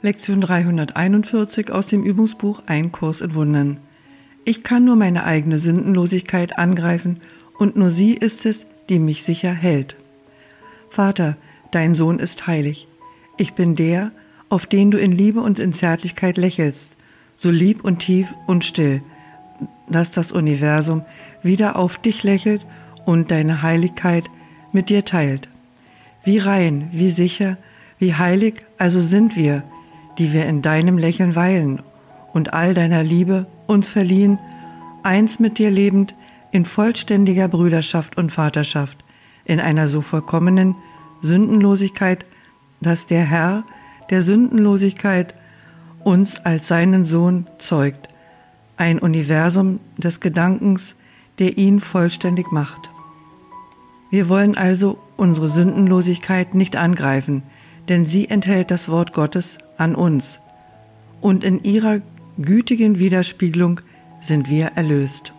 Lektion 341 aus dem Übungsbuch Ein Kurs in Wundern. Ich kann nur meine eigene Sündenlosigkeit angreifen und nur sie ist es, die mich sicher hält. Vater, dein Sohn ist heilig. Ich bin der, auf den du in Liebe und in Zärtlichkeit lächelst, so lieb und tief und still, dass das Universum wieder auf dich lächelt und deine Heiligkeit mit dir teilt. Wie rein, wie sicher, wie heilig also sind wir, die wir in deinem Lächeln weilen und all deiner Liebe uns verliehen, eins mit dir lebend in vollständiger Brüderschaft und Vaterschaft, in einer so vollkommenen Sündenlosigkeit, dass der Herr der Sündenlosigkeit uns als seinen Sohn zeugt, ein Universum des Gedankens, der ihn vollständig macht. Wir wollen also unsere Sündenlosigkeit nicht angreifen, denn sie enthält das Wort Gottes an uns, und in ihrer gütigen Widerspiegelung sind wir erlöst.